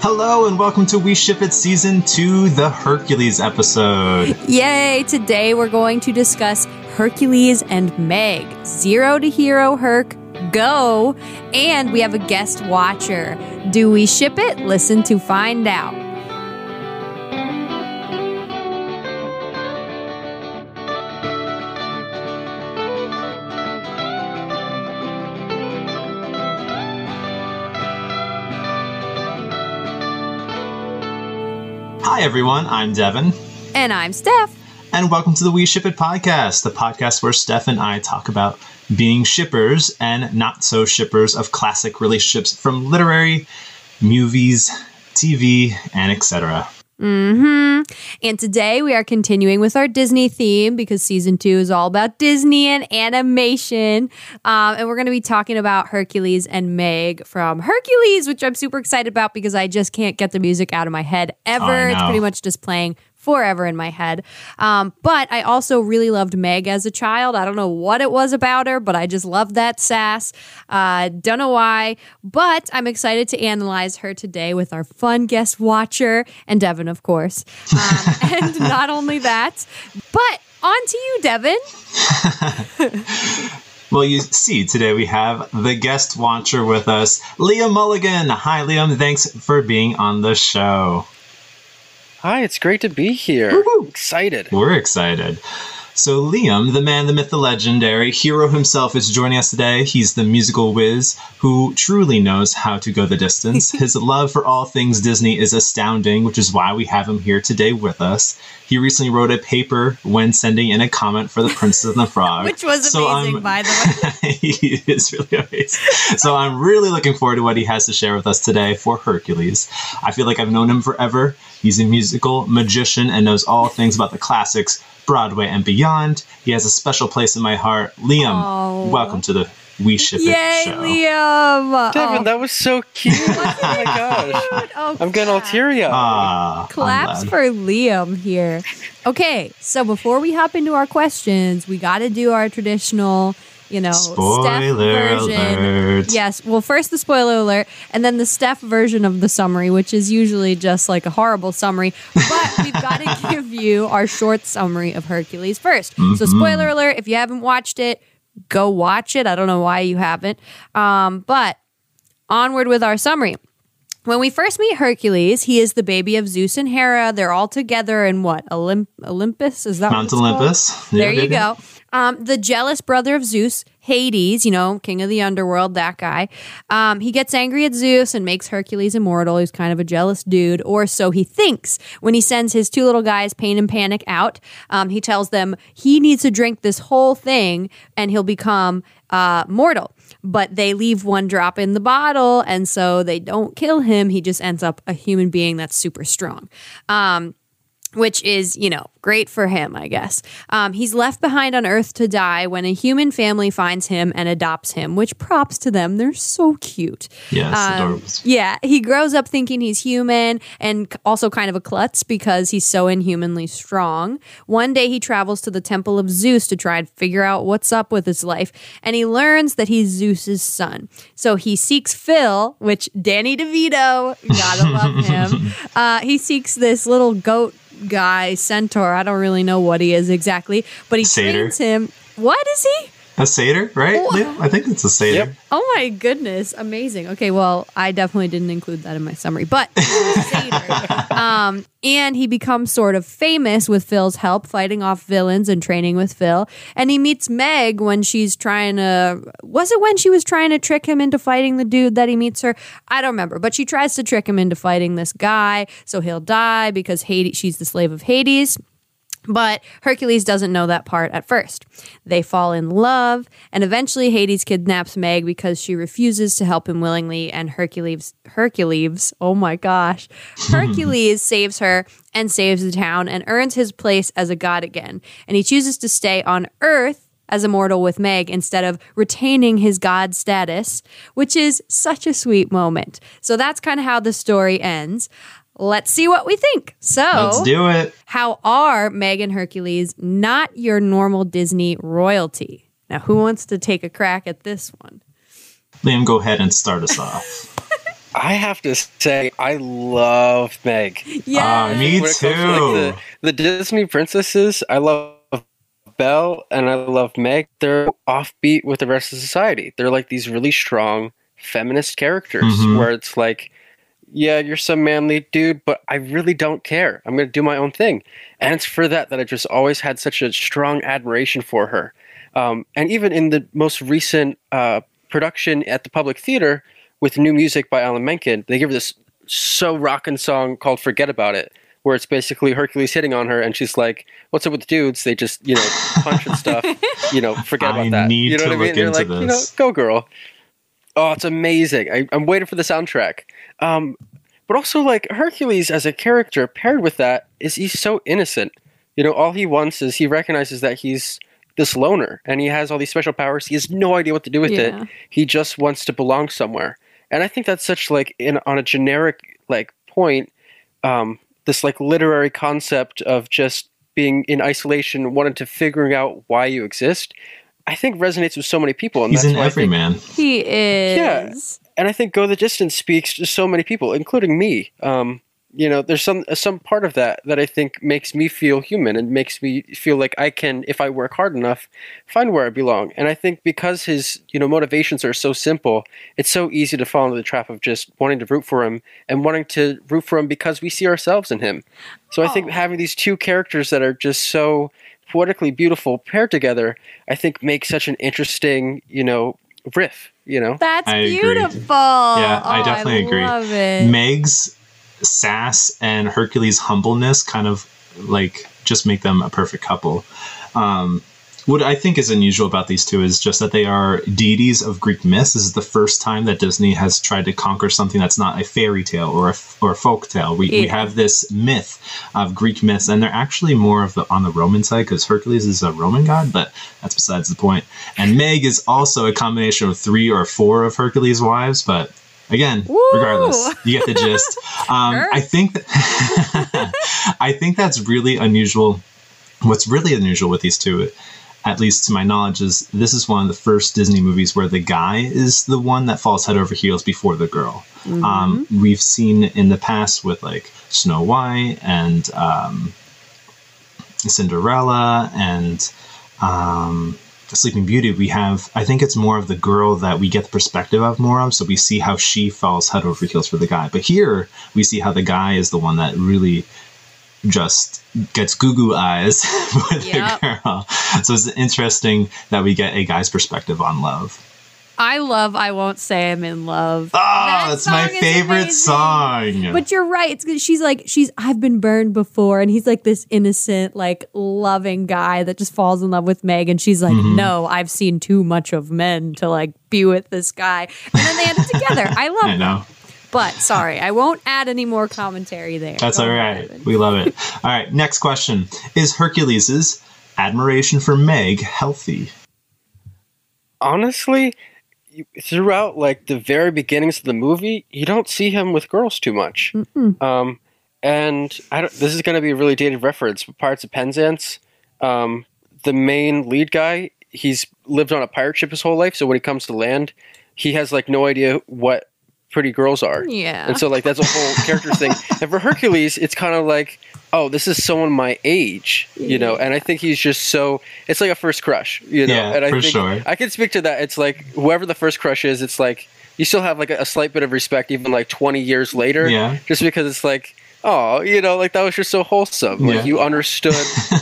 Hello and welcome to We Ship It Season 2, the Hercules episode. Yay! Today we're going to discuss Hercules and Meg. Zero to hero Herc, go! And we have a guest watcher. Do we ship it? Listen to find out. Hi everyone, I'm Devin. And I'm Steph. And welcome to the We Ship It podcast, the podcast where Steph and I talk about being shippers and not so shippers of classic relationships from literary, movies, TV, and etc. hmm And today we are continuing with our Disney theme because season two is all about Disney and animation. Um, and we're going to be talking about Hercules and Meg from Hercules, which I'm super excited about because I just can't get the music out of my head ever. It's pretty much just playing forever in my head. Um, but I also really loved Meg as a child. I don't know what it was about her, but I just loved that sass. Uh, don't know why, but I'm excited to analyze her today with our fun guest watcher and Devin, of course. Um, and not only that, but on to you, Devin. Well, you see, today we have the guest watcher with us, Liam Mulligan. Hi, Liam. Thanks for being on the show. Hi, it's great to be here. Woo-hoo. Excited. We're excited. So, Liam, the man, the myth, the legendary hero himself, is joining us today. He's the musical whiz who truly knows how to go the distance. His love for all things Disney is astounding, which is why we have him here today with us. He recently wrote a paper when sending in a comment for The Princess and the Frog. Which was So amazing, I'm- by the way. he is really amazing. So I'm really looking forward to what he has to share with us today for Hercules. I feel like I've known him forever. He's a musical magician and knows all things about the classics, Broadway and beyond. He has a special place in my heart. Liam, Aw. welcome to the We Ship Yay, It show. Liam! Devin, Oh, that was so cute. oh my gosh. Oh, I'm getting all clap. teary eyed. Ah, Claps for Liam here. Okay, so before we hop into our questions, we got to do our traditional, you know, Steph Spoiler version. alert. Yes, well, first the spoiler alert, and then the Steph version of the summary, which is usually just like a horrible summary. But we've got to give you our short summary of Hercules 1st So, spoiler alert: if you haven't watched it, go watch it. I don't know why you haven't, um, but onward with our summary. When we first meet Hercules, he is the baby of Zeus and Hera. They're all together in what? Olymp- Olympus? Is that what Mount? Olympus. There Yeah, you go. Um, the jealous brother of Zeus, Hades, you know, king of the underworld, that guy. Um, he gets angry at Zeus and makes Hercules immortal. He's kind of a jealous dude, or so he thinks. When he sends his two little guys, Pain and Panic, out, um, he tells them he needs to drink this whole thing and he'll become uh, mortal. But they leave one drop in the bottle, and so they don't kill him. He just ends up a human being that's super strong. Um, which is, you know, great for him, I guess. Um, he's left behind on Earth to die when a human family finds him and adopts him, which props to them. They're so cute. Yes, Um, yeah, he grows up thinking he's human and also kind of a klutz because he's so inhumanly strong. One day he travels to the temple of Zeus to try and figure out what's up with his life, and he learns that he's Zeus's son. So he seeks Phil, which Danny DeVito, gotta love him. Uh, he seeks this little goat guy, centaur. I don't really know what he is exactly, but he Satyr. trains him. What is he? A satyr, right? What? I think it's a satyr. Yep. Oh my goodness, amazing. Okay, well, I definitely didn't include that in my summary, but satyr. um, and he becomes sort of famous with Phil's help, fighting off villains and training with Phil. And he meets Meg when she's trying to. Was it when she was trying to trick him into fighting the dude that he meets her? I don't remember, but she tries to trick him into fighting this guy, so he'll die because Hades. She's the slave of Hades. But Hercules doesn't know that part at first. They fall in love, and eventually Hades kidnaps Meg because she refuses to help him willingly, and Hercules Hercules, oh my gosh. Hercules saves her and saves the town and earns his place as a god again. And he chooses to stay on Earth as a mortal with Meg instead of retaining his god status, which is such a sweet moment. So that's kind of how the story ends. Let's see what we think. So, Let's do it. how are Meg and Hercules not your normal Disney royalty? Now, who wants to take a crack at this one? Liam, go ahead and start us off. I have to say, I love Meg. Yeah. Ah, me too. to, like, the, the Disney princesses, I love Belle and I love Meg. They're offbeat with the rest of society. They're like these really strong feminist characters Mhm. where it's like, yeah, you're some manly dude, but I really don't care. I'm going to do my own thing. And it's for that that I just always had such a strong admiration for her. Um, and even in the most recent uh, production at the Public Theater with new music by Alan Menken, they give her this so rockin' song called "Forget About It," where it's basically Hercules hitting on her, and she's like, "What's up with the dudes? They just you know punch and stuff. You know, forget I about that. need you know to what I mean? look They're into like, you know, go girl. Oh, it's amazing. I, I'm waiting for the soundtrack. Um, but also like Hercules as a character paired with that is he's so innocent. You know, all he wants is he recognizes that he's this loner and he has all these special powers. He has no idea what to do with Yeah. it. He just wants to belong somewhere. And I think that's such like in on a generic like point, um, this like literary concept of just being in isolation, wanting to figuring out why you exist. I think resonates with so many people, and He's that's an why I think everyman. He is. And I think Go the Distance speaks to so many people, including me. Um, you know, there's some some part of that that I think makes me feel human and makes me feel like I can, if I work hard enough, find where I belong. And I think because his you know motivations are so simple, it's so easy to fall into the trap of just wanting to root for him and wanting to root for him because we see ourselves in him. So I think Oh. having these two characters that are just so poetically beautiful paired together, I think makes such an interesting you know riff. You know. That's I agree. beautiful. Yeah, I Oh, definitely agree. Love it. Meg's sass and Hercules' humbleness kind of like just make them a perfect couple. Um, what I think is unusual about these two is just that they are deities of Greek myths. This is the first time that Disney has tried to conquer something that's not a fairy tale or a, or a folk tale. We, we have this myth of Greek myths, and they're actually more of the on the Roman side because Hercules is a Roman god, but that's besides the point. And Meg is also a combination of three or four of Hercules' wives, but again, Woo! regardless, you get the gist. Um, Sure. I think that I think that's really unusual. What's really unusual with these two, at least to my knowledge, is this is one of the first Disney movies where the guy is the one that falls head over heels before the girl. Um, we've seen in the past with like Snow White and um, Cinderella and um, Sleeping Beauty, we have, I think it's more of the girl that we get the perspective of more of. So we see how she falls head over heels for the guy. But here we see how the guy is the one that really just gets goo goo eyes with Yep. the girl. So it's interesting that we get a guy's perspective on love. I love I Won't Say I'm in Love. Oh, that's my favorite song. But you're right. It's she's like she's I've been burned before, and he's like this innocent, like loving guy that just falls in love with Meg, and she's like, Mm-hmm. no, I've seen too much of men to like be with this guy, and then they end up together. I love I know. But sorry, I won't add any more commentary there. That's Go all ahead, We love it. All right, next question. Is Hercules's admiration for Meg healthy? honestly throughout like the very beginnings of the movie you don't see him with girls too much um, and I don't, this is going to be a really dated reference but pirates of penzance um, the main lead guy he's lived on a pirate ship his whole life so when he comes to land he has like no idea what pretty girls are Yeah. and so like that's a whole character thing. And for Hercules, it's kind of like, oh, this is someone my age, you know. And I think he's just so it's like a first crush, you know. Yeah, and I for think sure. I can speak to that. It's like whoever the first crush is, it's like you still have like a, a slight bit of respect even like 20 years later. Yeah. Just because it's like, oh, you know, like that was just so wholesome. Like Yeah. you understood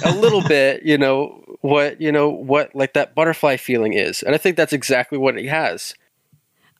a little bit, you know, what you know what like that butterfly feeling is. And I think that's exactly what he has.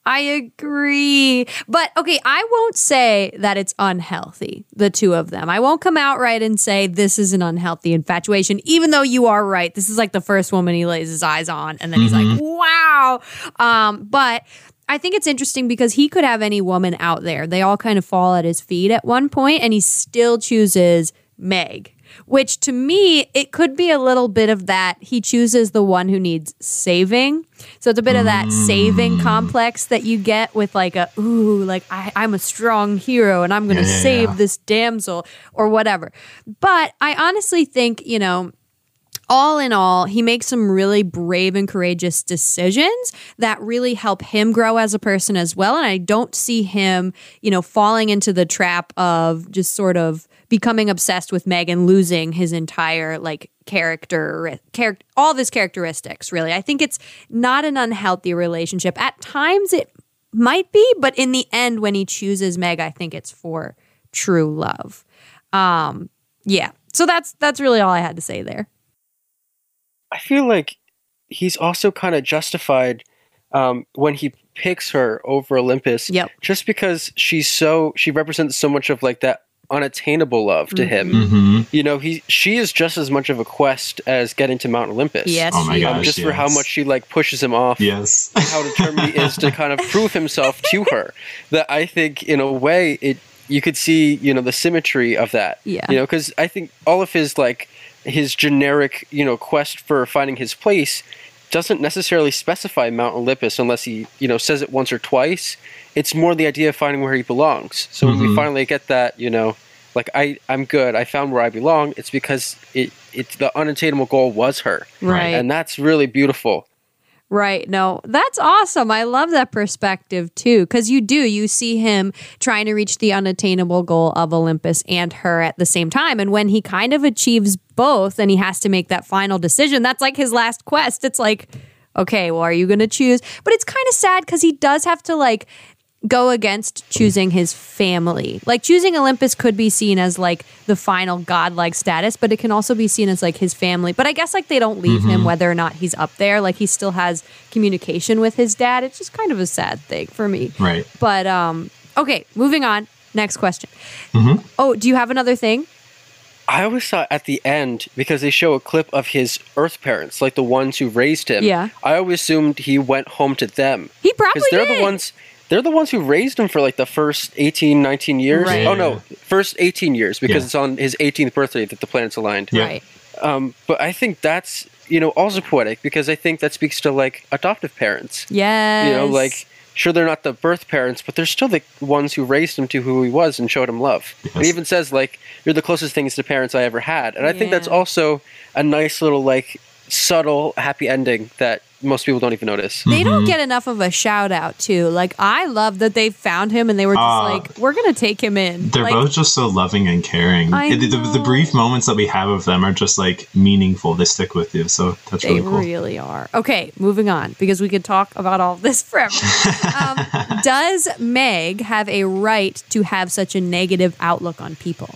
I agree. But okay, I won't say that it's unhealthy, the two of them. I won't come out right and say this is an unhealthy infatuation, even though you are right. This is like the first woman he lays his eyes on, and then he's like, wow. Um, but I think it's interesting because he could have any woman out there. They all kind of fall at his feet at one point, and he still chooses Meg. Which to me, it could be a little bit of that. He chooses the one who needs saving. So it's a bit of that saving mm. complex that you get with like a, ooh, like I, I'm a strong hero and I'm going to Yeah, save this damsel or whatever. But I honestly think, you know, all in all, he makes some really brave and courageous decisions that really help him grow as a person as well. And I don't see him, you know, falling into the trap of just sort of becoming obsessed with Meg and losing his entire like character, character, all of his characteristics. Really, I think it's not an unhealthy relationship. At times, it might be, but in the end, when he chooses Meg, I think it's for true love. Um, yeah. So that's that's really all I had to say there. I feel like he's also kind of justified um, when he picks her over Olympus. Yep. Just because she's so she represents so much of like that unattainable love to him. hmm You know, he she is just as much of a quest as getting to Mount Olympus. Yes, Oh my she gosh. Um, is. just for how much she like pushes him off. Yes. How determined he is to kind of prove himself to her. That I think, in a way, it you could see, you know, the symmetry of that. Yeah. You know, because I think all of his like his generic, you know, quest for finding his place doesn't necessarily specify Mount Olympus unless he, you know, says it once or twice. It's more the idea of finding where he belongs. So when we Mhm. finally get that, you know, like I, I'm good. I found where I belong. It's because it, it's the unattainable goal was her, Right. and that's really beautiful. Right. No, that's awesome. I love that perspective too. Because you do, you see him trying to reach the unattainable goal of Olympus and her at the same time. And when he kind of achieves both and he has to make that final decision, that's like his last quest. It's like, okay, well, are you going to choose? But it's kind of sad because he does have to like go against choosing his family. Like choosing Olympus could be seen as like the final godlike status, but it can also be seen as like his family. But I guess like they don't leave him whether or not he's up there. Like he still has communication with his dad. It's just kind of a sad thing for me. Right. But um okay, moving on. Next question. Mhm. Oh, do you have another thing? I always thought at the end because they show a clip of his Earth parents, like the ones who raised him. Yeah. I always assumed he went home to them He probably because they're did. the ones. They're the ones who raised him for like the first 18, 19 years. Right. Oh no, first 18 years because Yeah. it's on his 18th birthday that the planets aligned. Yeah. Right. Um, but I think that's you know also poetic because I think that speaks to like adoptive parents. Yes. You know, like sure they're not the birth parents, but they're still the ones who raised him to who he was and showed him love. It Yes. even says like you're the closest things to parents I ever had, and I think that's also a nice little like subtle happy ending that most people don't even notice. They don't Mhm. get enough of a shout out too. Like I love that they found him and they were just Ah. like, "We're gonna take him in." They're like, both just so loving and caring. I It- the, the, the know. brief moments that we have of them are just like meaningful. They stick with you. So that's They really cool. really are. Okay, moving on because we could talk about all of this forever. um, does Meg have a right to have such a negative outlook on people?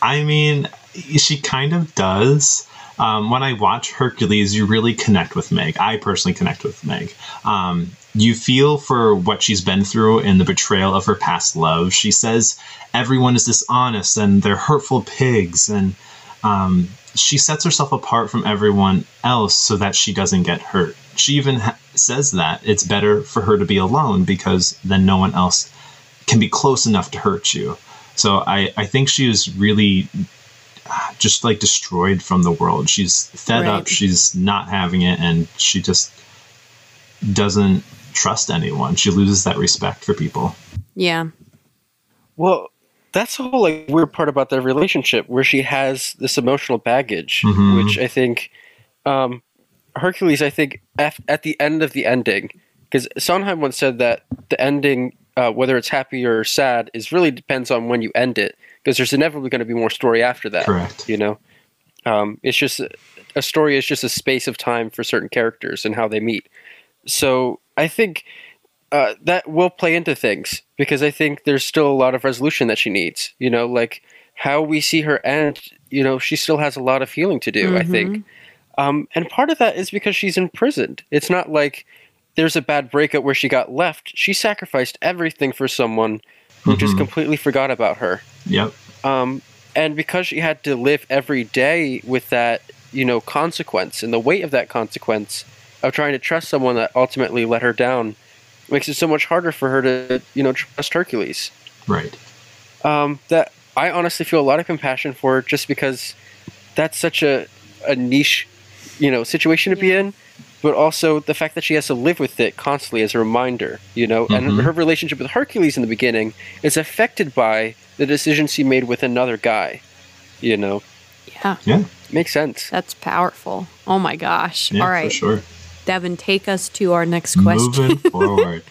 I mean, she kind of does. Um, when I watch Hercules, you really connect with Meg. I personally connect with Meg. Um, you feel for what she's been through in the betrayal of her past love. She says everyone is dishonest and they're hurtful pigs, and um, she sets herself apart from everyone else so that she doesn't get hurt. She even ha- says that it's better for her to be alone because then no one else can be close enough to hurt you. So I, I think she was really just like destroyed from the world. She's fed Right. up. She's not having it, and she just doesn't trust anyone. She loses that respect for people. Yeah. Well, that's the whole like weird part about their relationship, where she has this emotional baggage, Mhm. which I think um, Hercules. I think at, at the end of the ending, because Sondheim once said that the ending, uh, whether it's happy or sad, is really depends on when you end it, because there's inevitably going to be more story after that. Correct. You know, um, it's just a story is just a space of time for certain characters and how they meet. So I think uh, that will play into things because I think there's still a lot of resolution that she needs. You know, like how we see her end. You know, she still has a lot of healing to do. I think, um, and part of that is because she's imprisoned. It's not like there's a bad breakup where she got left. She sacrificed everything for someone who just Mhm. completely forgot about her. Yep. Um, and because she had to live every day with that, you know, consequence and the weight of that consequence of trying to trust someone that ultimately let her down, makes it so much harder for her to, you know, trust Hercules. Right. Um, that I honestly feel a lot of compassion for, just because that's such a a niche, you know, situation to be in. But also the fact that she has to live with it constantly as a reminder, you know, and Mhm. her relationship with Hercules in the beginning is affected by the decisions she made with another guy, you know. Yeah. Yeah. Makes sense. That's powerful. Oh my gosh. Yeah, All right. for sure. Devin, take us to our next question. Moving forward,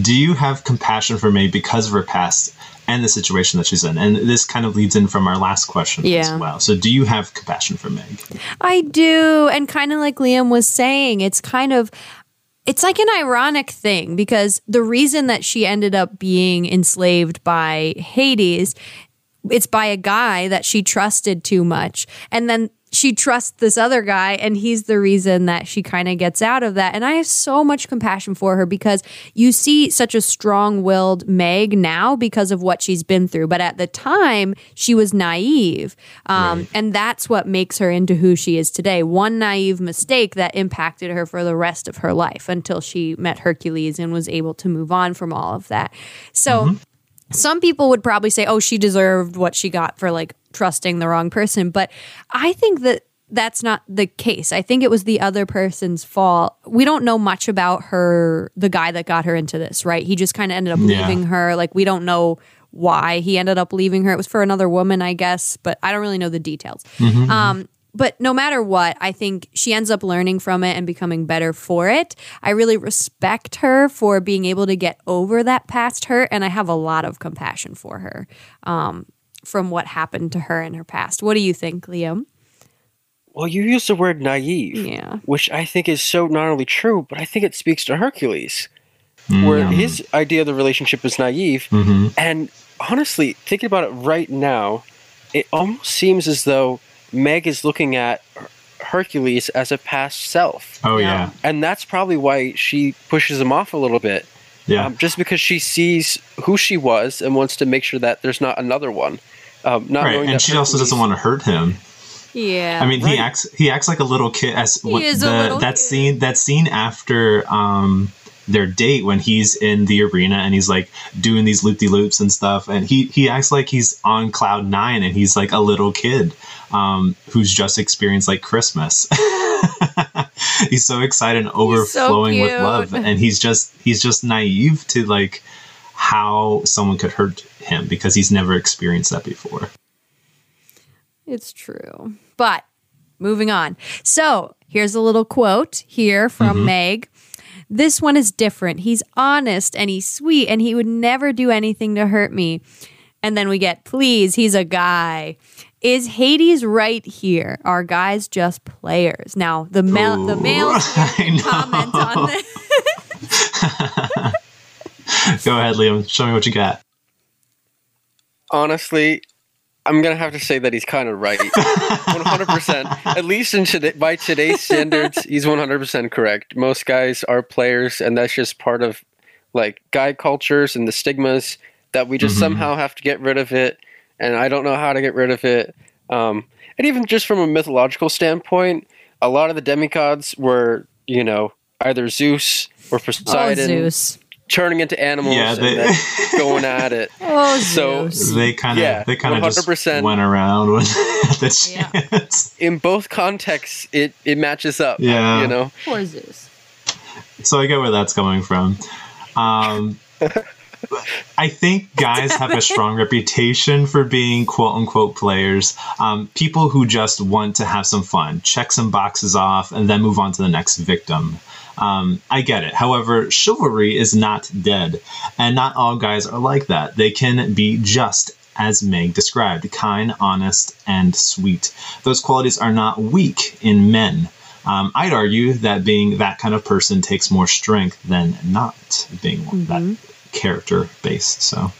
do you have compassion for me because of her past and the situation that she's in? And this kind of leads in from our last question as well. So, do you have compassion for Meg? I do. And kind of like Liam was saying, it's kind of it's like an ironic thing because the reason that she ended up being enslaved by Hades, it's by a guy that she trusted too much. And then she trusts this other guy and he's the reason that she kind of gets out of that. And I have so much compassion for her because you see such a strong-willed Meg now because of what she's been through. But at the time, she was naive. Um, Right. and that's what makes her into who she is today. One naive mistake that impacted her for the rest of her life until she met Hercules and was able to move on from all of that. So some people would probably say, oh, she deserved what she got for like trusting the wrong person. But I think that that's not the case. I think it was the other person's fault. We don't know much about her, the guy that got her into this, right? He just kind of ended up Yeah. leaving her. Like, we don't know why he ended up leaving her. It was for another woman, I guess, but I don't really know the details. Um, but no matter what, I think she ends up learning from it and becoming better for it. I really respect her for being able to get over that past hurt, and I have a lot of compassion for her um, from what happened to her in her past. What do you think, Liam? Well, you use the word naive, Yeah. which I think is so not only true, but I think it speaks to Hercules, where his idea of the relationship is naive. Mm-hmm. And honestly, thinking about it right now, it almost seems as though Meg is looking at Hercules as a past self. Oh, Yeah. yeah. And that's probably why she pushes him off a little bit. Yeah. Um, just because she sees who she was and wants to make sure that there's not another one. Um, not right. knowing And that she also Hercules- doesn't want to hurt him. Yeah. I mean, he acts he acts like a little kid. As what is a the, little that kid. scene that scene after um their date when he's in the arena and he's like doing these loop de loops and stuff, and he he acts like he's on cloud nine and he's like a little kid um who's just experienced like Christmas. he's so excited and overflowing with love, and he's just he's just naive to like how someone could hurt him because he's never experienced that before. It's true. But moving on. So here's a little quote here from mm-hmm. Meg. This one is different. He's honest and he's sweet and he would never do anything to hurt me. And then we get, please, he's a guy. Is Hades right here? Are guys just players? Now the male the Ooh, males here I can know. comment on this. Go ahead, Liam. Show me what you got. honestly, I'm gonna have to say that he's kind of right, 100. percent At least in today, by today's standards, he's 100 percent correct. Most guys are players, and that's just part of like guy cultures and the stigmas that we just Mhm. somehow have to get rid of it. And I don't know how to get rid of it. Um, and even just from a mythological standpoint, a lot of the demigods were, you know, either Zeus or Oh, Poseidon Zeus. Turning into animals Yeah, and they- then going at it. Oh, So- Zeus. They kind of Yeah, they kind of just went around when at the Yeah. chance. in both contexts it it matches up Yeah. you know Poor Zeus. So I get where that's coming from. Um, I think guys have a strong reputation for being quote unquote players. Um, people who just want to have some fun, check some boxes off, and then move on to the next victim. Um, I get it. However, chivalry is not dead, and not all guys are like that. They can be just as Meg described kind, honest, and sweet. Those qualities are not weak in men. Um, I'd argue that being that kind of person takes more strength than not being one that character base. So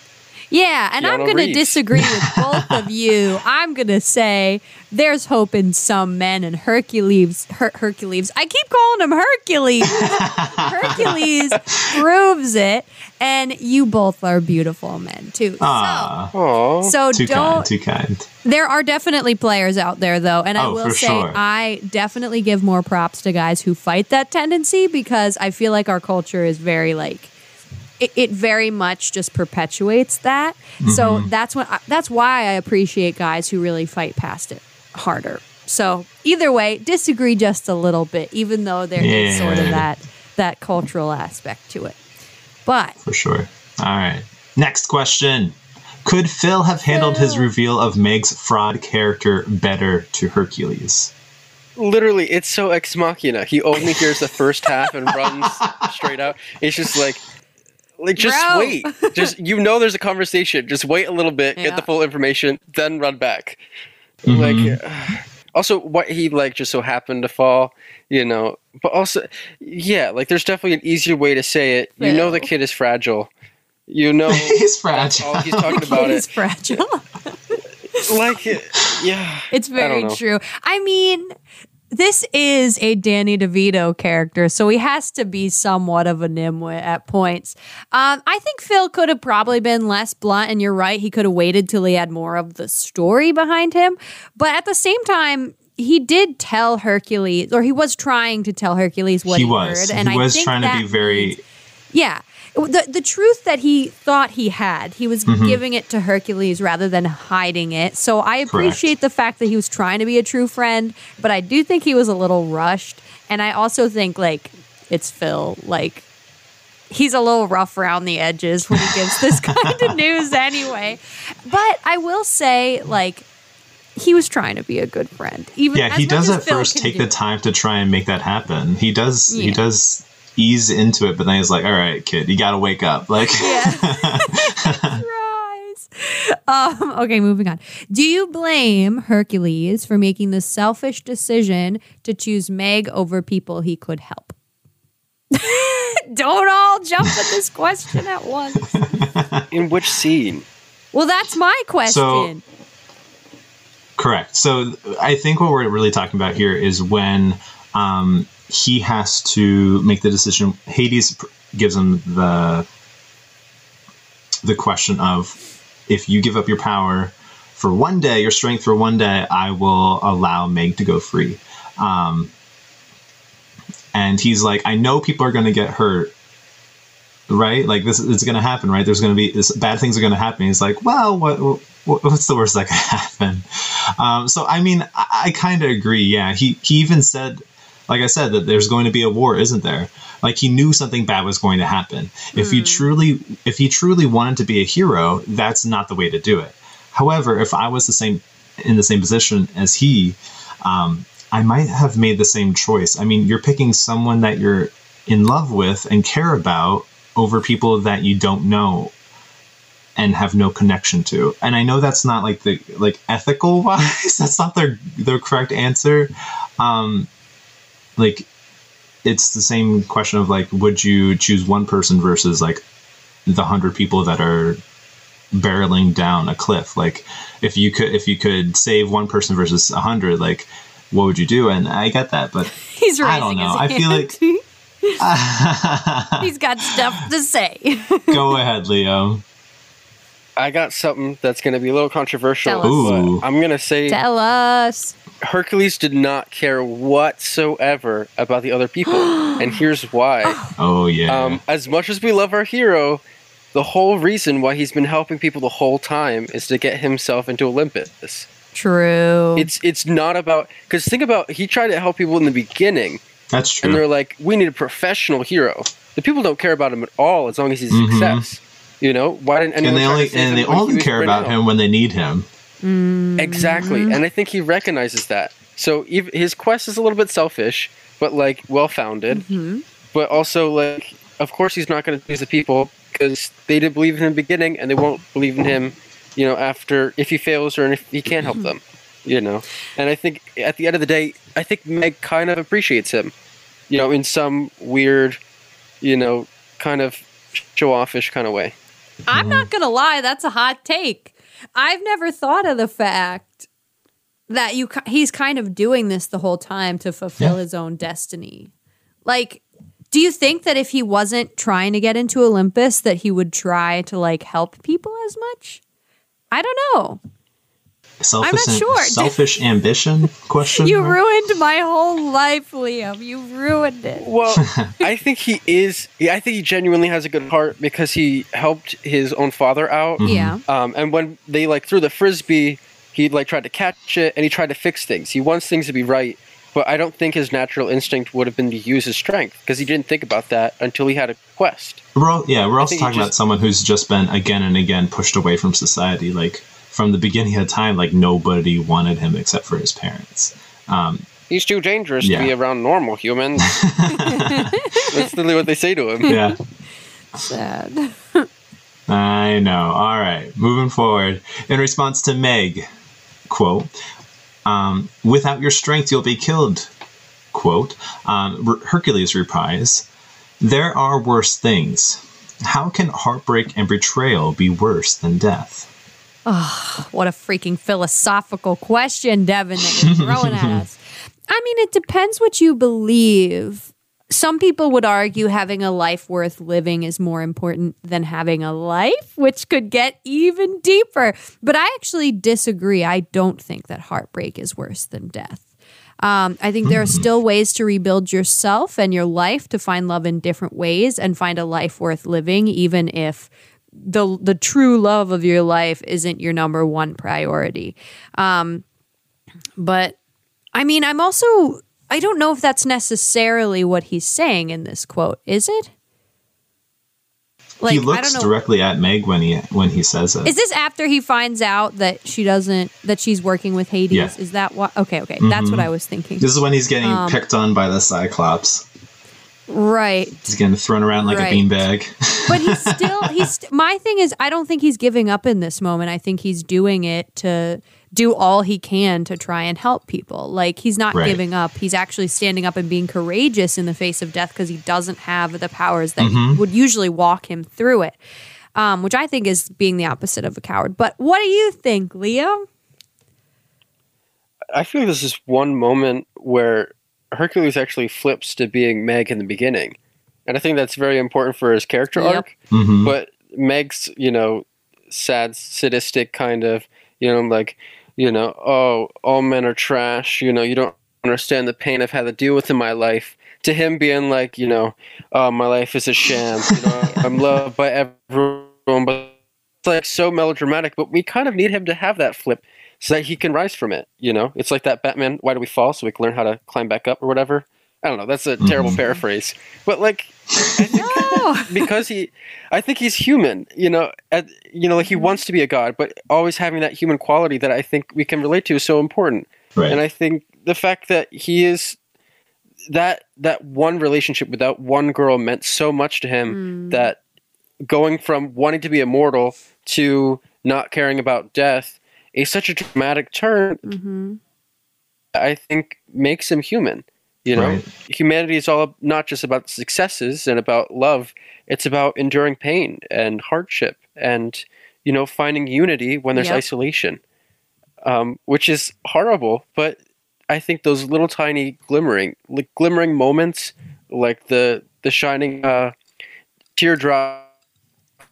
Yeah, and I'm going to disagree with both of you. I'm going to say there's hope in some men, and Hercules, Her- Hercules. I keep calling him Hercules. Hercules proves it, and you both are beautiful men too. ah, oh So, so too don't. kind, too kind. There are definitely players out there, though, and I Oh, will say sure. I definitely give more props to guys who fight that tendency because I feel like our culture is very like it, it very much just perpetuates that. So Mm-hmm. that's what I, that's why I appreciate guys who really fight past it harder. So either way, disagree just a little bit, even though there is sort of that that cultural aspect to it. But for sure. All right. Next question. Could Phil have handled his reveal of Meg's fraud character better to Hercules? Literally, it's so ex machina. He only hears the first half and runs straight out. It's just like, like just Bro. wait. Just you know, there's a conversation. Just wait a little bit, Yeah. get the full information, then run back. Mhm. Like, also, what he like just so happened to fall, you know. But also, yeah, like there's definitely an easier way to say it. You know, the kid is fragile. You know, He's fragile. all he's talking about. It's It fragile. like, yeah, It's very know. true. I mean, this is a Danny DeVito character, so he has to be somewhat of a nimwit at points. Um, I think Phil could have probably been less blunt, and you're right. He could have waited till he had more of the story behind him. But at the same time, he did tell Hercules, or he was trying to tell Hercules what he he, was. heard, and he I was trying to be very. means- yeah. The the truth that he thought he had, he was Mm-hmm. giving it to Hercules rather than hiding it. So I appreciate the fact that he was trying to be a true friend, but I do think he was a little rushed. And I also think like it's Phil, like he's a little rough around the edges when he gives this kind of news anyway. But I will say, like, he was trying to be a good friend. Even yeah, as he does at Phil first take do the time to try and make that happen. He does. He does ease into it, but then he's like, "All right, kid, you got to wake up." Like, Yeah. Rise. Um, okay, moving on. Do you blame Hercules for making the selfish decision to choose Meg over people he could help? Don't all jump at this question at once. in which scene? Well, that's my question. Correct. So I think what we're really talking about here is when um, he has to make the decision. Hades gives him the the question of if you give up your power for one day, your strength for one day, I will allow Meg to go free. Um, and he's like, I know people are going to get hurt, right? Like this, it's going to happen, right? There's going to be this, bad things are going to happen. He's like, well, what, what, what's the worst that could happen? Um, so, I mean, I, I kind of agree. Yeah, he he even said, like I said, that there's going to be a war, isn't there? Like he knew something bad was going to happen. If he truly, if he truly wanted to be a hero, that's not the way to do it. However, if I was the same in the same position as he, um, I might have made the same choice. I mean, you're picking someone that you're in love with and care about over people that you don't know and have no connection to. And I know that's not like the like ethical wise, that's not their their correct answer. Um like it's the same question of like would you choose one person versus like the 100 people that are barreling down a cliff like if you could if you could save one person versus a 100 like what would you do and i get that but He's raising I don't know. I feel like He's got stuff to say. go ahead leo I got something that's going to be a little controversial. Tell us. Ooh. I'm going to say Tell us. Hercules did not care whatsoever about the other people, and here's why. oh yeah Um, as much as we love our hero, the whole reason why he's been helping people the whole time is to get himself into Olympus. True. It's it's not about because think about he tried to help people in the beginning, that's true and they're like, we need a professional hero. The people don't care about him at all as long as he's a Mhm. success. You know why didn't anyone? and they only and they only care about renowned? him when they need him Mm. Exactly, and I think he recognizes that. So ev his quest is a little bit selfish, but like well founded. Mhm. But also like, of course, he's not going to please the people because they didn't believe in him in the beginning, and they won't believe in him, you know, after if he fails or if he can't help mm-hmm. them, you know. And I think at the end of the day, I think Meg kind of appreciates him, you know, in some weird, you know, kind of show offish kind of way. I'm not mm. gonna lie, that's a hot take. I've never thought of the fact that you he's kind of doing this the whole time to fulfill Yeah. his own destiny. Like, do you think that if he wasn't trying to get into Olympus, that he would try to like help people as much? I don't know. Selfish sure. selfish ambition question You mark? ruined my whole life, Liam. You ruined it. Well, I think he is. I think he genuinely has a good heart because he helped his own father out. Yeah. Um, and when they like threw the frisbee, he like tried to catch it and he tried to fix things. He wants things to be right. but I don't think his natural instinct would have been to use his strength because he didn't think about that until he had a quest. We're all, yeah, we're also think he talking about someone who's just been again and again pushed away from society. Like from the beginning of time, like nobody wanted him except for his parents. Um, He's too dangerous Yeah. to be around normal humans. That's literally what they say to him. yeah. Sad. I know. All right, moving forward. In response to Meg, quote, um, "Without your strength, you'll be killed." Quote. Um, Hercules replies, "There are worse things. How can heartbreak and betrayal be worse than death?" What a freaking philosophical question, Devin, that you're throwing at us. I mean, it depends what you believe. Some people would argue having a life worth living is more important than having a life, which could get even deeper. But I actually disagree. I don't think that heartbreak is worse than death. Um, I think there are still ways to rebuild yourself and your life to find love in different ways and find a life worth living, even if the the true love of your life isn't your number one priority. Um, but I mean, I'm also I don't know if that's necessarily what he's saying in this quote. Is it? Like he I looks don't know. directly at Meg when he when he says it. Is this after he finds out that she doesn't that she's working with Hades? Yeah. Mm-hmm. Is that what? Okay, okay, that's what I was thinking. this is when he's getting Um, picked on by the Cyclops. Right. He's getting thrown around like Right. a beanbag. but he's still he's st- my thing is I don't think he's giving up in this moment. I think he's doing it to do all he can to try and help people. Like he's not Right. giving up. He's actually standing up and being courageous in the face of death because he doesn't have the powers that Mm-hmm. would usually walk him through it. Um, which I think is being the opposite of a coward. But what do you think, Leo? I feel like this is one moment where Hercules actually flips to being Meg in the beginning. And I think that's very important for his character Yep. arc. Mhm. But Meg's, you know, sad, sadistic kind of, you know, like, you know, oh, all men are trash. You know, you don't understand the pain I've had to deal with in my life. To him being like, you know, oh, my life is a sham. You know, I'm loved by everyone, but it's like so melodramatic. But we kind of need him to have that flip so that he can rise from it. You know, it's like that Batman. Why do we fall? So we can learn how to climb back up or whatever. I don't know. That's a mm-hmm. terrible paraphrase, but like, I because he, I think he's human. You know, at, you know, like he mm-hmm. wants to be a god, but always having that human quality that I think we can relate to is so important. right. And I think the fact that he is that that one relationship with that one girl meant so much to him mm. that going from wanting to be immortal to not caring about death is such a dramatic turn hmm I think makes him human. You know, Right. humanity is all not just about successes and about love. It's about enduring pain and hardship and you know finding unity when there's Yep. isolation, um, which is horrible. But I think those little tiny glimmering, like glimmering moments, like the the shining uh,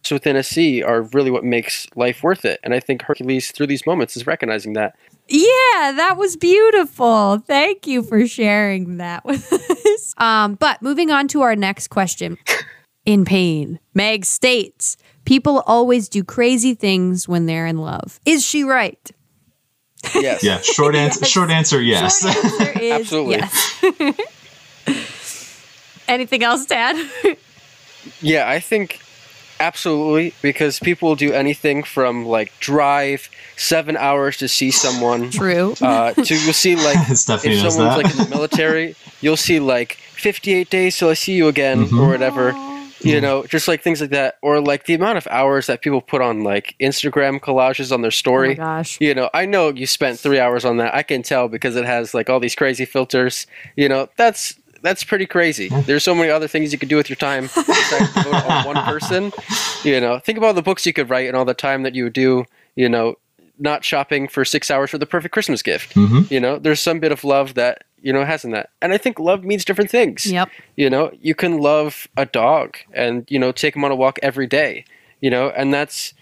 teardrops within a sea, are really what makes life worth it. And I think Hercules, through these moments, is recognizing that. Yeah, that was beautiful. Thank you for sharing that with us. Um, but moving on to our next question. In pain, Meg states, people always do crazy things when they're in love. Is she right? Yes. yeah, short answer. Yes. Short answer. Yes. Short answer is Absolutely. yes. Anything else, Dad? Yeah, I think absolutely because people will do anything from like drive seven hours to see someone. True. Uh, to you'll see like if someone's that. like in the military, you'll see like 58 days till I see you again Mhm. or whatever. You know, just like things like that, or like the amount of hours that people put on like Instagram collages on their oh my story. gosh. you know, I know you spent three hours on that. I can tell because it has like all these crazy filters. You know, that's that's pretty crazy. There's so many other things you could do with your time besides devote it on one person. You know, think about all the books you could write and all the time that you would do. You know, not shopping for six hours for the perfect Christmas gift. hmm You know, there's some bit of love that you know has in that, and I think love means different things. Yep. You know, you can love a dog and, you know, take him on a walk every day, you know, and that's,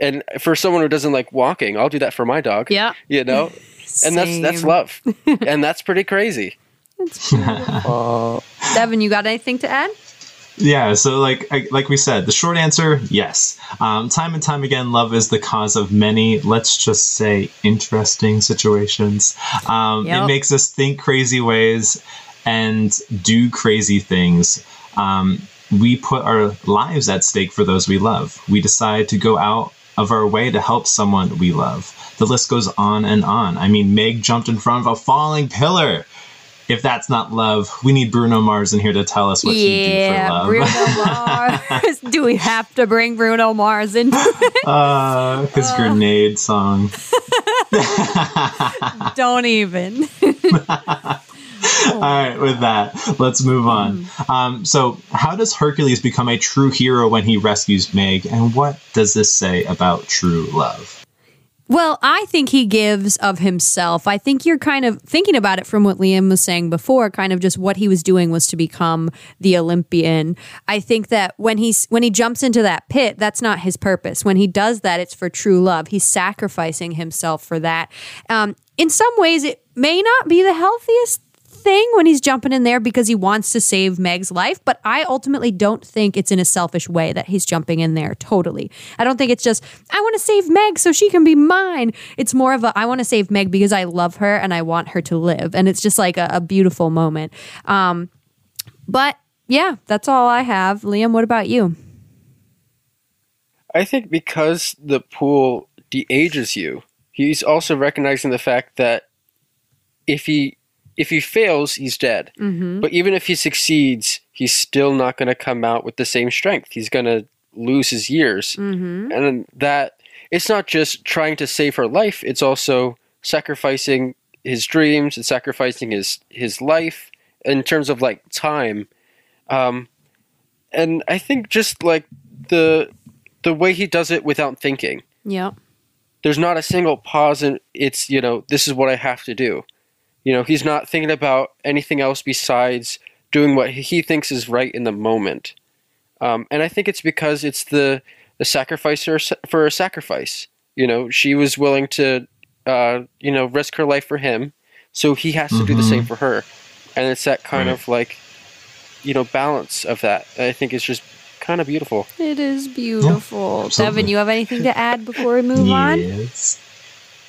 and for someone who doesn't like walking, I'll do that for my dog, Yeah. you know, and that's, that's love. and that's pretty crazy. It's beautiful. Devin, you got anything to add? Yeah, so like I, like we said, the short answer, yes. Um, time and time again, love is the cause of many, let's just say, interesting situations. Um, Yep. It makes us think crazy ways and do crazy things. Um, we put our lives at stake for those we love. We decide to go out of our way to help someone we love. The list goes on and on. I mean, Meg jumped in front of a falling pillar. If that's not love, we need Bruno Mars in here to tell us what he did for yeah, love. Bruno Mars. Do we have to bring Bruno Mars in? Uh, his grenade song. Don't even. All right, with that, let's move on. Um, so, how does Hercules become a true hero when he rescues Meg, and what does this say about true love? Well, I think he gives of himself. I think you're kind of thinking about it from what Liam was saying before, kind of just what he was doing was to become the Olympian. I think that when he's when he jumps into that pit, that's not his purpose. When he does that, it's for true love. He's sacrificing himself for that. Um, in some ways, it may not be the healthiest thing when he's jumping in there because he wants to save Meg's life, but I ultimately don't think it's in a selfish way that he's jumping in there totally. I don't think it's just, I want to save Meg so she can be mine. It's more of a, I want to save Meg because I love her and I want her to live. And it's just like a, a beautiful moment. Um, but yeah, that's all I have. Liam, what about you? I think because the pool de-ages you, he's also recognizing the fact that if he if he fails, he's dead. But even if he succeeds, he's still not going to come out with the same strength. He's going to lose his years, and that it's not just trying to save her life; it's also sacrificing his dreams and sacrificing his his life in terms of like time. Um, and I think just like the the way he does it without thinking. Yeah. There's not a single pause and it's, you know, this is what I have to do. You know, he's not thinking about anything else besides doing what he thinks is right in the moment. Um, and I think it's because it's the the sacrifice for, a sa- for a sacrifice. You know, she was willing to, uh, you know, risk her life for him, so he has to do the same for her. And it's that kind Right. of like, you know, balance of that. I think is just kind of beautiful. It is beautiful. absolutely. Devin, you have anything to add before we move on?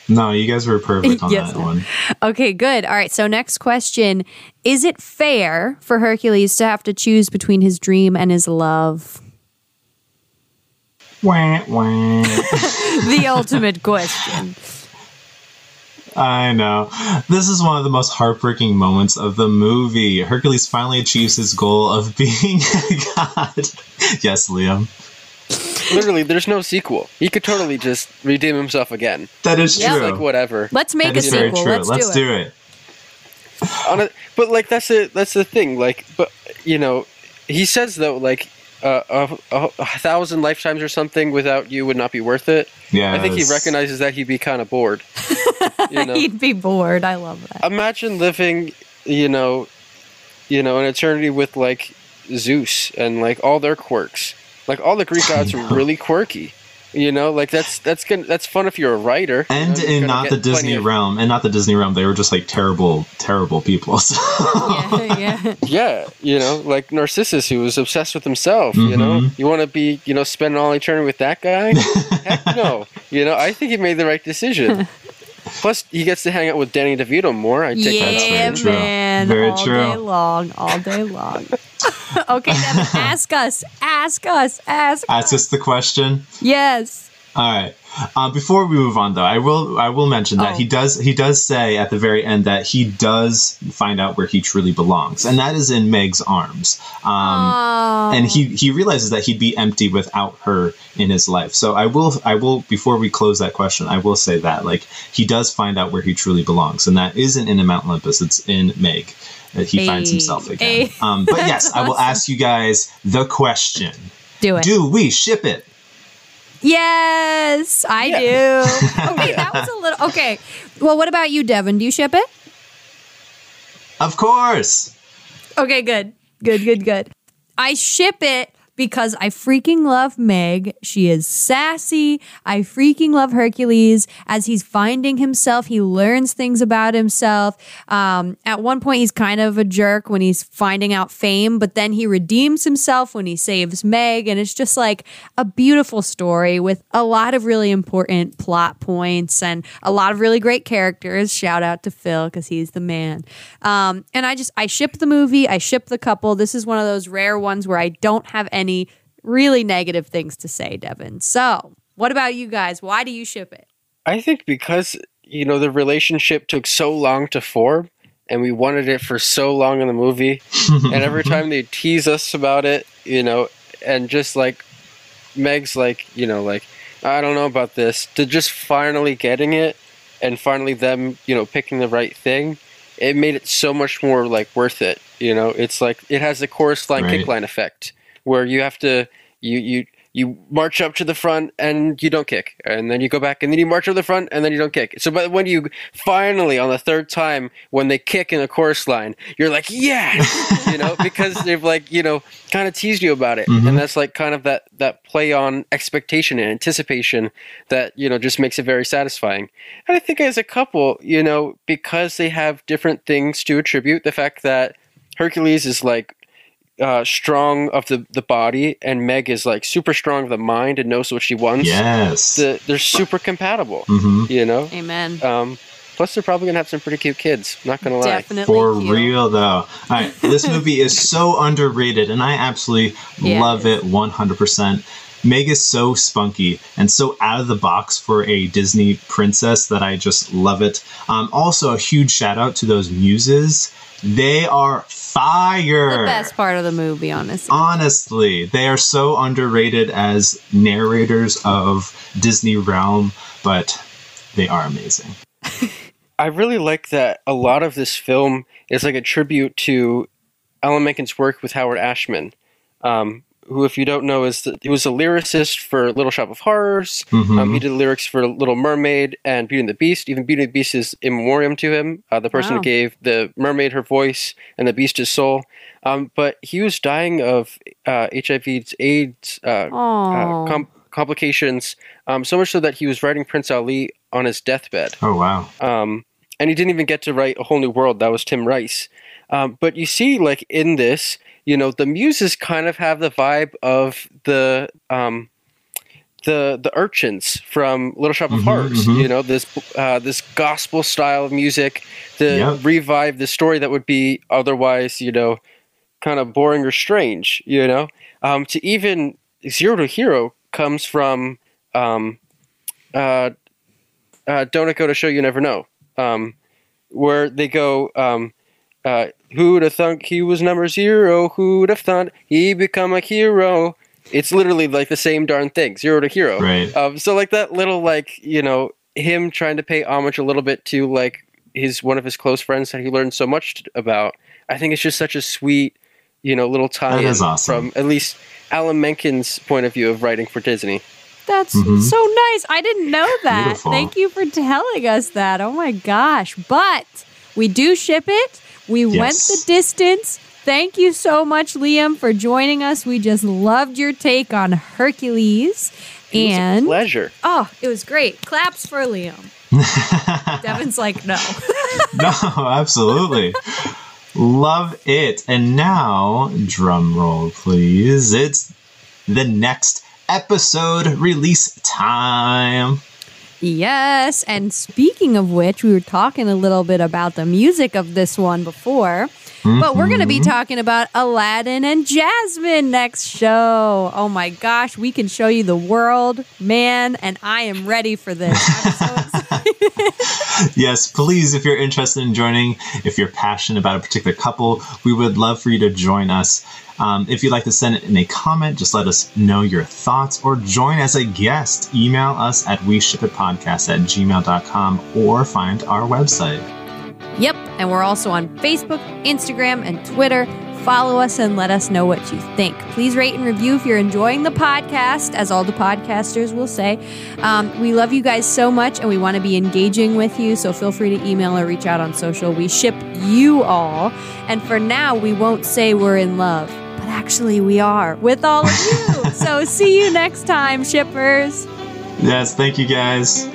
No, you guys were perfect on Yes. that one. Okay, good. All right. So, next question Is it fair for Hercules to have to choose between his dream and his love? Wah, wah. The ultimate question. I know. This is one of the most heartbreaking moments of the movie. Hercules finally achieves his goal of being a god. yes, Liam. Literally, there's no sequel. He could totally just redeem himself again. That is Yeah. true. Like whatever. Let's make That a is very sequel. true. Let's, do it. Let's, do, it. On a, but like that's the that's the thing. Like, but you know, he says though, like uh, a, a, a thousand lifetimes or something without you would not be worth it. Yeah. I think he recognizes that he'd be kind of bored. you know, He'd be bored. I love that. imagine living, you know, you know, an eternity with like Zeus and like all their quirks. Like all the Greek gods are really quirky. You know, like that's that's gonna that's fun if you're a writer. And you're in not the Disney of- realm, and not the Disney realm, they were just like terrible, terrible people. So- yeah, yeah. Yeah, you know, like Narcissus, who was obsessed with himself. You know, mm-hmm. you want to be, you know, spend all eternity with that guy? Heck no. You know, I think he made the right decision. Plus, he gets to hang out with Danny DeVito more. I take That's that Yeah, out. very true. man. Very all true. day long. All day long. okay, Devin, ask us. Ask us. Ask Ask us the question. Yes. All right. Uh, before we move on, though, I will I will mention that Oh. he does he does say at the very end that he does find out where he truly belongs, and that is in Meg's arms. Um, Oh. and he he realizes that he'd be empty without her in his life. So I will I will before we close that question, I will say that like he does find out where he truly belongs, and that isn't in Mount Olympus. It's in Meg. That he finds himself again. Hey. Um, but yes, That's I will ask you guys the question: do it. Do we ship it? Yes, I Yeah. do. Okay, that was a little. Okay. Well, what about you, Devin? Do you ship it? Of course. Okay, good. Good, good, good. I ship it because I freaking love Meg. She is sassy. I freaking love Hercules. As he's finding himself, he learns things about himself. Um, at one point, he's kind of a jerk when he's finding out fame, but then he redeems himself when he saves Meg. And it's just like a beautiful story with a lot of really important plot points and a lot of really great characters. Shout out to Phil because he's the man. Um, and I just, I ship the movie, I ship the couple. This is one of those rare ones where I don't have any really negative things to say, Devin. So, what about you guys? Why do you ship it? I think because you know the relationship took so long to form, and we wanted it for so long in the movie, and every time they tease us about it, you know, and just like Meg's like, you know, like I don't know about this, to just finally getting it, and finally them, you know, picking the right thing, it made it so much more like worth it. You know, it's like it has the chorus line Right. kick line effect where you have to you you you march up to the front and you don't kick, and then you go back and then you march up to the front and then you don't kick. So, but when you finally on the third time when they kick in the chorus line, you're like, yes, you know, because they've like you know kind of teased you about it, Mhm. and that's like kind of that that play on expectation and anticipation that you know just makes it very satisfying. And I think as a couple, you know, because they have different things to attribute, the fact that Hercules is like uh, strong of the, the body and Meg is like super strong of the mind and knows what she wants. yes. The, they're super compatible, hmm you know? Amen. Um, plus, they're probably going to have some pretty cute kids. Not going to lie. Definitely. For cute. real though. All right, this movie is so underrated, and I absolutely Yeah, love it it 100%. Meg is so spunky and so out of the box for a Disney princess that I just love it. Um, also, a huge shout out to those muses. They are fire. The best part of the movie, honestly. Honestly, they are so underrated as narrators of Disney realm, but they are amazing. I really like that a lot of this film is like a tribute to Alan Menken's work with Howard Ashman, um, who, if you don't know, is the, he was a lyricist for Little Shop of Horrors. Mhm. Um, he did lyrics for Little Mermaid and Beauty and the Beast. Even Beauty and the Beast is in memoriam to him, uh, the person Wow. who gave the mermaid her voice and the beast his soul. Um, but he was dying of uh, HIV, AIDS, uh, uh, com- complications, um, so much so that he was writing Prince Ali on his deathbed. Oh, wow. Um, and he didn't even get to write A Whole New World. That was Tim Rice. Um, but you see, like in this, you know, the muses kind of have the vibe of the um, the the urchins from Little Shop of Mhm, Horrors. mhm. You know, this uh, this gospel style of music to revive the story that would be otherwise, you know, kind of boring or strange. You know, um, to even Zero to Hero comes from um, uh, uh, Don't It Go to Show You Never Know, um, where they go, um, uh, Who'd have thunk he was number zero? Who'd have thought he become a hero? It's literally like the same darn thing, zero to hero. Right. Um, so like that little like you know him trying to pay homage a little bit to like his one of his close friends that he learned so much about. I think it's just such a sweet you know little tie-in awesome. from at least Alan Menken's point of view of writing for Disney. that's Mhm. so nice. I didn't know that. Beautiful. Thank you for telling us that. Oh my gosh. But we do ship it. We went the distance. Thank you so much, Liam, for joining us. We just loved your take on Hercules. It was a And pleasure. oh, it was great. Claps for Liam. Devin's like, no. no, absolutely. Love it. And now, drum roll, please. It's the next episode release time. Yes, and speaking of which, we were talking a little bit about the music of this one before, but we're going to be mm-hmm. talking about Aladdin and Jasmine next show. Oh my gosh, we can show you the world, man, and I am ready for this. So. Yes, please, if you're interested in joining, if you're passionate about a particular couple, we would love for you to join us. Um, if you'd like to send it in a comment, just let us know your thoughts or join as a guest. Email us at we ship it podcast at gmail.com or find our website. Yep, and we're also on Facebook, Instagram, and Twitter. Follow us and let us know what you think. Please rate and review if you're enjoying the podcast, as all the podcasters will say. Um, we love you guys so much and we want to be engaging with you, so feel free to email or reach out on social. We ship you all. And for now, we won't say we're in love, actually we are with all of you. so see you next time, shippers. Yes, thank you guys.